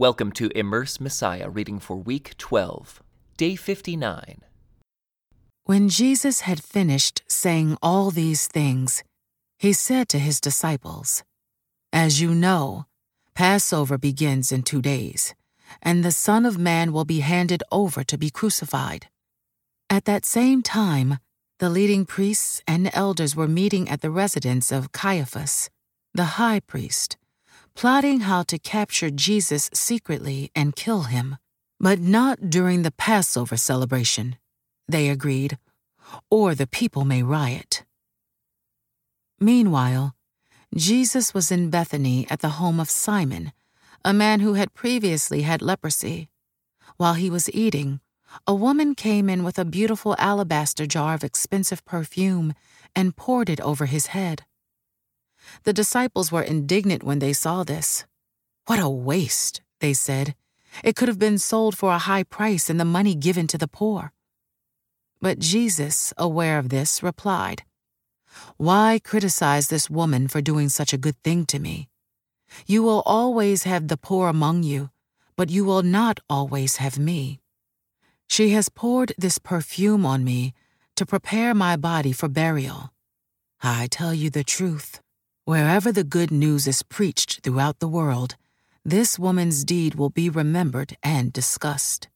Welcome to Immerse Messiah, reading for week 12, day 59. When Jesus had finished saying all these things, he said to his disciples, As you know, Passover begins in two days, and the Son of Man will be handed over to be crucified. At that same time, the leading priests and elders were meeting at the residence of Caiaphas, the high priest plotting how to capture Jesus secretly and kill him, but not during the Passover celebration, they agreed, or the people may riot. Meanwhile, Jesus was in Bethany at the home of Simon, a man who had previously had leprosy. While he was eating, a woman came in with a beautiful alabaster jar of expensive perfume and poured it over his head. The disciples were indignant when they saw this. What a waste, they said. It could have been sold for a high price and the money given to the poor. But Jesus, aware of this, replied, Why criticize this woman for doing such a good thing to me? You will always have the poor among you, but you will not always have me. She has poured this perfume on me to prepare my body for burial. I tell you the truth. Wherever the good news is preached throughout the world, this woman's deed will be remembered and discussed.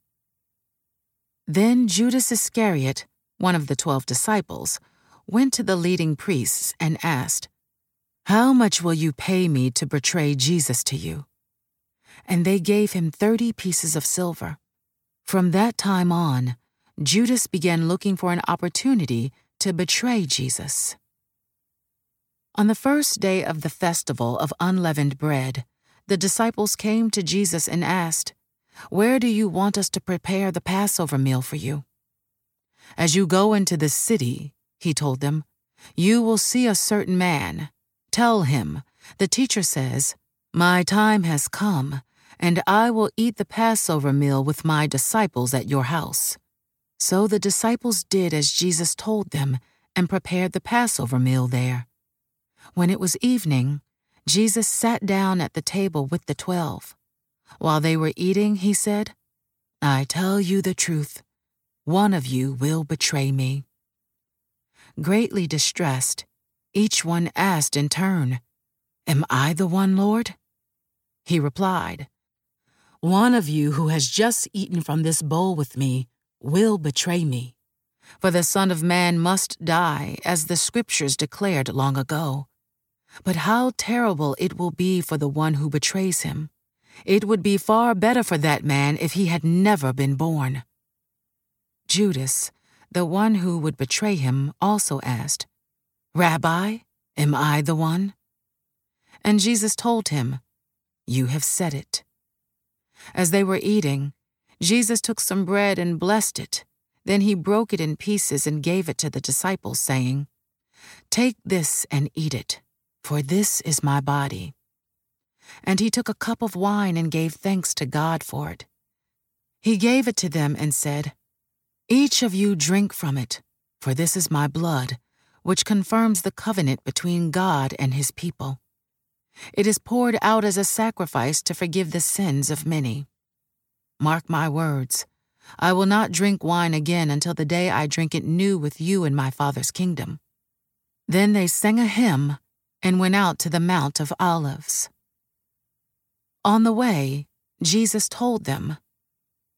Then Judas Iscariot, one of the twelve disciples, went to the leading priests and asked, How much will you pay me to betray Jesus to you? And they gave him thirty pieces of silver. From that time on, Judas began looking for an opportunity to betray Jesus. On the first day of the festival of unleavened bread, the disciples came to Jesus and asked, Where do you want us to prepare the Passover meal for you? As you go into the city, he told them, you will see a certain man. Tell him, the teacher says, My time has come, and I will eat the Passover meal with my disciples at your house. So the disciples did as Jesus told them and prepared the Passover meal there. When it was evening, Jesus sat down at the table with the twelve. While they were eating, he said, I tell you the truth, one of you will betray me. Greatly distressed, each one asked in turn, Am I the one, Lord? He replied, One of you who has just eaten from this bowl with me will betray me. For the Son of Man must die, as the Scriptures declared long ago. But how terrible it will be for the one who betrays him. It would be far better for that man if he had never been born. Judas, the one who would betray him, also asked, Rabbi, am I the one? And Jesus told him, You have said it. As they were eating, Jesus took some bread and blessed it. Then he broke it in pieces and gave it to the disciples, saying, Take this and eat it for this is my body. And he took a cup of wine and gave thanks to God for it. He gave it to them and said, Each of you drink from it, for this is my blood, which confirms the covenant between God and his people. It is poured out as a sacrifice to forgive the sins of many. Mark my words. I will not drink wine again until the day I drink it new with you in my Father's kingdom. Then they sang a hymn and went out to the Mount of Olives. On the way, Jesus told them,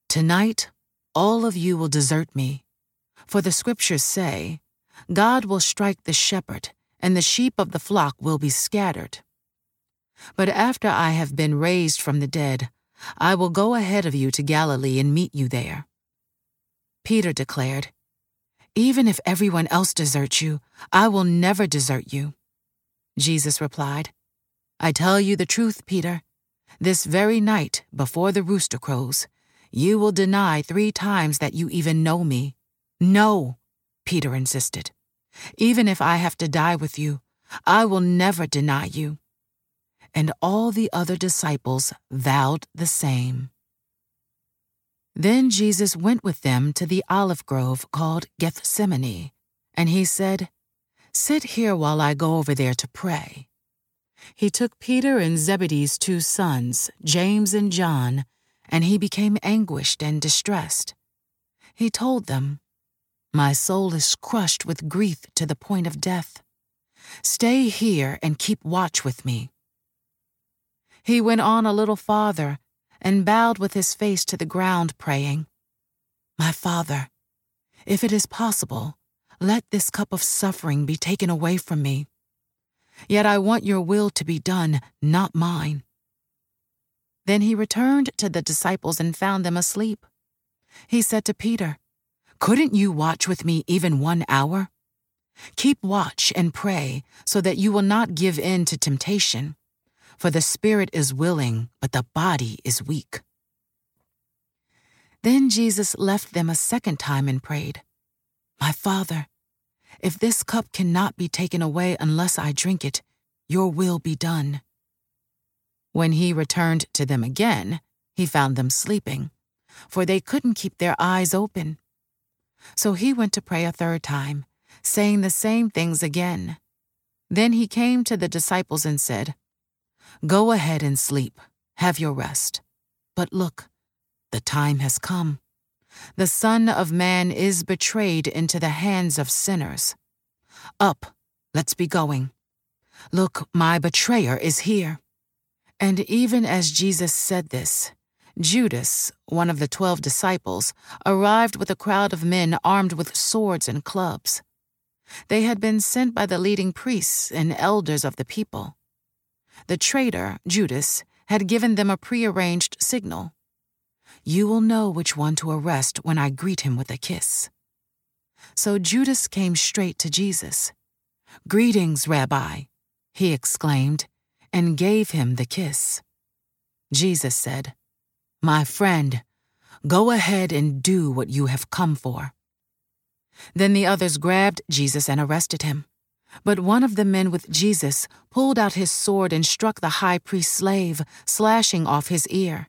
Tonight, all of you will desert me. For the scriptures say, God will strike the shepherd, and the sheep of the flock will be scattered. But after I have been raised from the dead, I will go ahead of you to Galilee and meet you there. Peter declared, Even if everyone else deserts you, I will never desert you. Jesus replied, I tell you the truth, Peter. This very night, before the rooster crows, you will deny three times that you even know me. No, Peter insisted. Even if I have to die with you, I will never deny you. And all the other disciples vowed the same. Then Jesus went with them to the olive grove called Gethsemane, and he said, Sit here while I go over there to pray. he took Peter and Zebedee's two sons, James and John, and he became anguished and distressed. He told them, My soul is crushed with grief to the point of death. Stay here and keep watch with me. He went on a little farther and bowed with his face to the ground, praying, My Father, if it is possible, let this cup of suffering be taken away from me. Yet I want your will to be done, not mine. Then he returned to the disciples and found them asleep. He said to Peter, Couldn't you watch with me even one hour? Keep watch and pray so that you will not give in to temptation. For the spirit is willing, but the body is weak. Then Jesus left them a second time and prayed, My Father, if this cup cannot be taken away unless I drink it, your will be done. When he returned to them again, he found them sleeping, for they couldn't keep their eyes open. So he went to pray a third time, saying the same things again. Then he came to the disciples and said, Go ahead and sleep, have your rest. But look, the time has come. The Son of Man is betrayed into the hands of sinners. Up, let's be going. Look, my betrayer is here. And even as Jesus said this, Judas, one of the twelve disciples, arrived with a crowd of men armed with swords and clubs. They had been sent by the leading priests and elders of the people. The traitor, Judas, had given them a prearranged signal. You will know which one to arrest when I greet him with a kiss. So Judas came straight to Jesus. Greetings, Rabbi, he exclaimed, and gave him the kiss. Jesus said, My friend, go ahead and do what you have come for. Then the others grabbed Jesus and arrested him. But one of the men with Jesus pulled out his sword and struck the high priest's slave, slashing off his ear.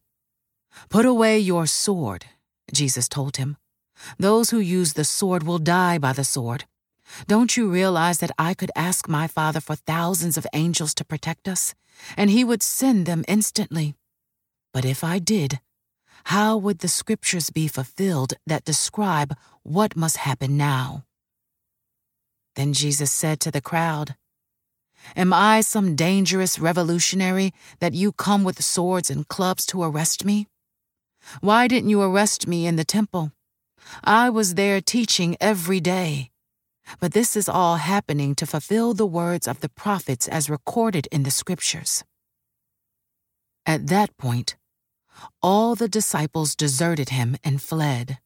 Put away your sword, Jesus told him. Those who use the sword will die by the sword. Don't you realize that I could ask my Father for thousands of angels to protect us, and he would send them instantly? But if I did, how would the scriptures be fulfilled that describe what must happen now? Then Jesus said to the crowd, Am I some dangerous revolutionary that you come with swords and clubs to arrest me? Why didn't you arrest me in the temple? I was there teaching every day. But this is all happening to fulfill the words of the prophets as recorded in the scriptures. At that point, all the disciples deserted him and fled.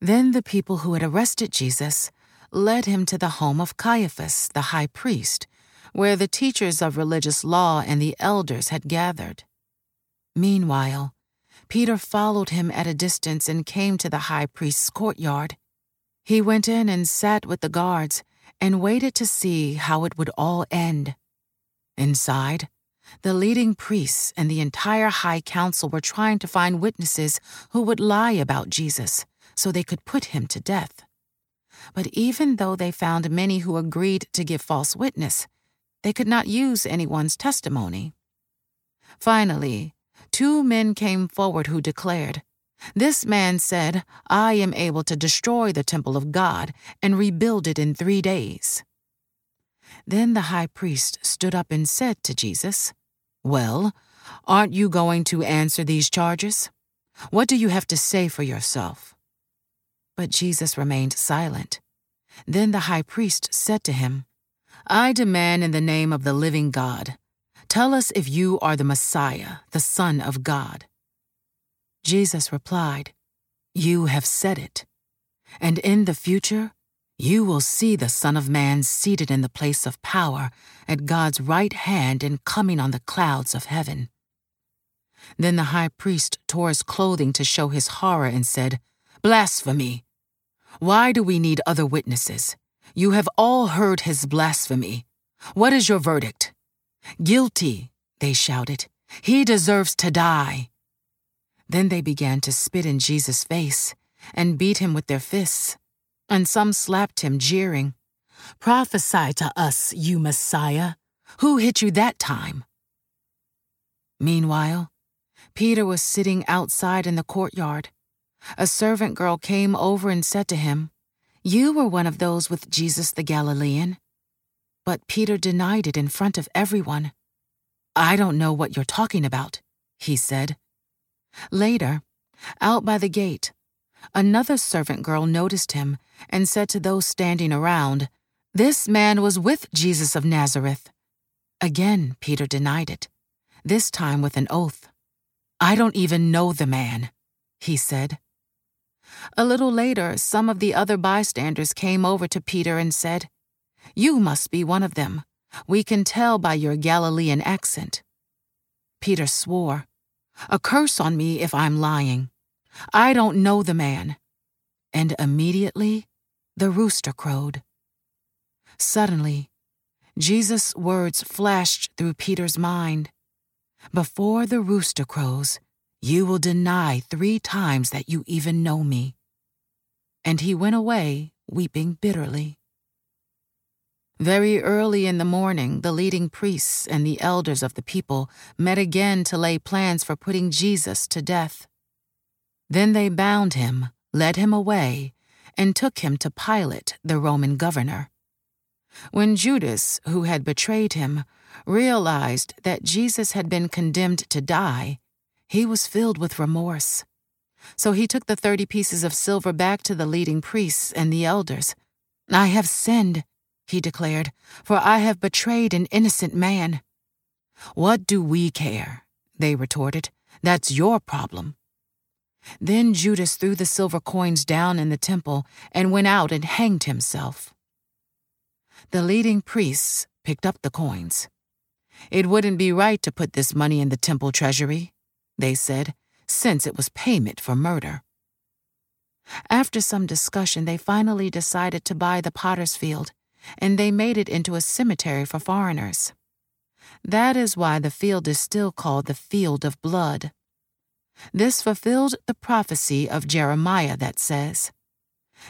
Then the people who had arrested Jesus led him to the home of Caiaphas, the high priest, where the teachers of religious law and the elders had gathered. Meanwhile, Peter followed him at a distance and came to the high priest's courtyard. He went in and sat with the guards and waited to see how it would all end. Inside, the leading priests and the entire high council were trying to find witnesses who would lie about Jesus so they could put him to death. But even though they found many who agreed to give false witness, they could not use anyone's testimony. Finally, two men came forward who declared, This man said, I am able to destroy the temple of God and rebuild it in three days. Then the high priest stood up and said to Jesus, Well, aren't you going to answer these charges? What do you have to say for yourself? But Jesus remained silent. Then the high priest said to him, I demand in the name of the living God, tell us if you are the Messiah, the Son of God. Jesus replied, You have said it. And in the future, you will see the Son of Man seated in the place of power at God's right hand and coming on the clouds of heaven. Then the high priest tore his clothing to show his horror and said, Blasphemy! Why do we need other witnesses? You have all heard his blasphemy. What is your verdict? Guilty, they shouted. He deserves to die. Then they began to spit in Jesus' face and beat him with their fists, and some slapped him, jeering. Prophesy to us, you Messiah. Who hit you that time? Meanwhile, Peter was sitting outside in the courtyard. A servant girl came over and said to him, You were one of those with Jesus the Galilean. But Peter denied it in front of everyone. I don't know what you're talking about, he said. Later, out by the gate, another servant girl noticed him and said to those standing around, This man was with Jesus of Nazareth. Again, Peter denied it, this time with an oath. I don't even know the man, he said. A little later, some of the other bystanders came over to Peter and said, You must be one of them. We can tell by your Galilean accent. Peter swore, A curse on me if I'm lying. I don't know the man. And immediately, the rooster crowed. Suddenly, Jesus' words flashed through Peter's mind. Before the rooster crows, you will deny three times that you even know me. And he went away, weeping bitterly. Very early in the morning, the leading priests and the elders of the people met again to lay plans for putting Jesus to death. Then they bound him, led him away, and took him to Pilate, the Roman governor. When Judas, who had betrayed him, realized that Jesus had been condemned to die, he was filled with remorse. So he took the thirty pieces of silver back to the leading priests and the elders. I have sinned, he declared, for I have betrayed an innocent man. What do we care? They retorted. That's your problem. Then Judas threw the silver coins down in the temple and went out and hanged himself. The leading priests picked up the coins. It wouldn't be right to put this money in the temple treasury, they said, since it was payment for murder. After some discussion, they finally decided to buy the potter's field, and they made it into a cemetery for foreigners. That is why the field is still called the Field of Blood. This fulfilled the prophecy of Jeremiah that says,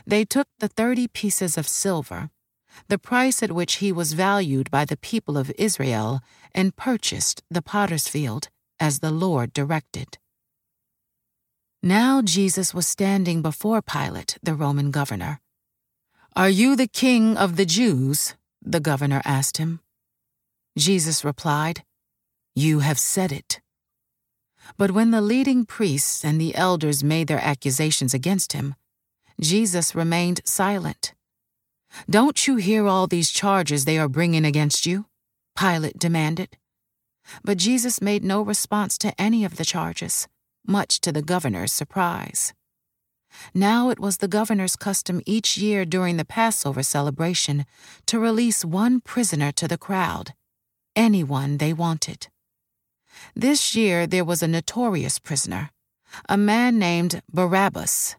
They took the thirty pieces of silver, the price at which he was valued by the people of Israel, and purchased the potter's field, as the Lord directed. Now Jesus was standing before Pilate, the Roman governor. Are you the king of the Jews? the governor asked him. Jesus replied, You have said it. But when the leading priests and the elders made their accusations against him, Jesus remained silent. Don't you hear all these charges they are bringing against you? Pilate demanded. But Jesus made no response to any of the charges, much to the governor's surprise. Now it was the governor's custom each year during the Passover celebration to release one prisoner to the crowd, anyone they wanted. This year there was a notorious prisoner, a man named Barabbas.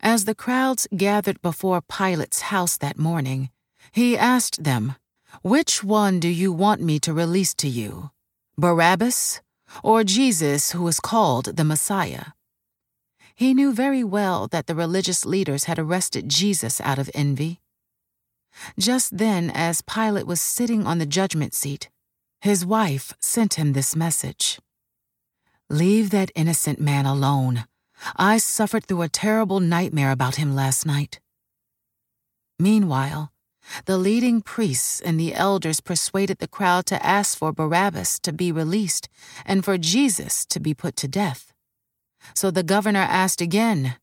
As the crowds gathered before Pilate's house that morning, he asked them, Which one do you want me to release to you, Barabbas or Jesus, who is called the Messiah? He knew very well that the religious leaders had arrested Jesus out of envy. Just then, as Pilate was sitting on the judgment seat, his wife sent him this message Leave that innocent man alone. I suffered through a terrible nightmare about him last night. Meanwhile, the leading priests and the elders persuaded the crowd to ask for Barabbas to be released and for Jesus to be put to death. So the governor asked again,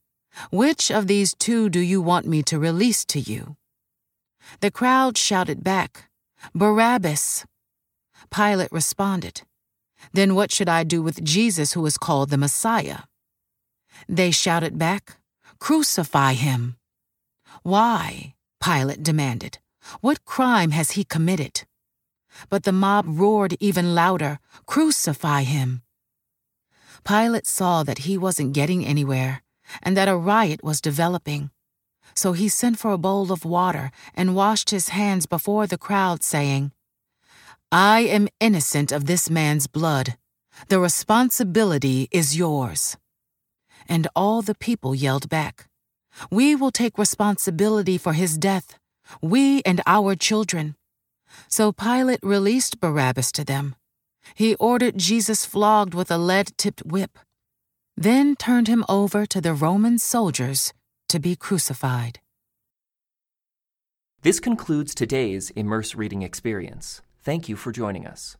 Which of these two do you want me to release to you? The crowd shouted back, Barabbas. Pilate responded, Then what should I do with Jesus who is called the Messiah? They shouted back, Crucify him. Why? Pilate demanded. What crime has he committed? But the mob roared even louder, Crucify him. Pilate saw that he wasn't getting anywhere and that a riot was developing. So he sent for a bowl of water and washed his hands before the crowd, saying, I am innocent of this man's blood. The responsibility is yours. And all the people yelled back, We will take responsibility for his death, we and our children. So Pilate released Barabbas to them. He ordered Jesus flogged with a lead tipped whip, then turned him over to the Roman soldiers to be crucified. This concludes today's Immerse Reading Experience. Thank you for joining us.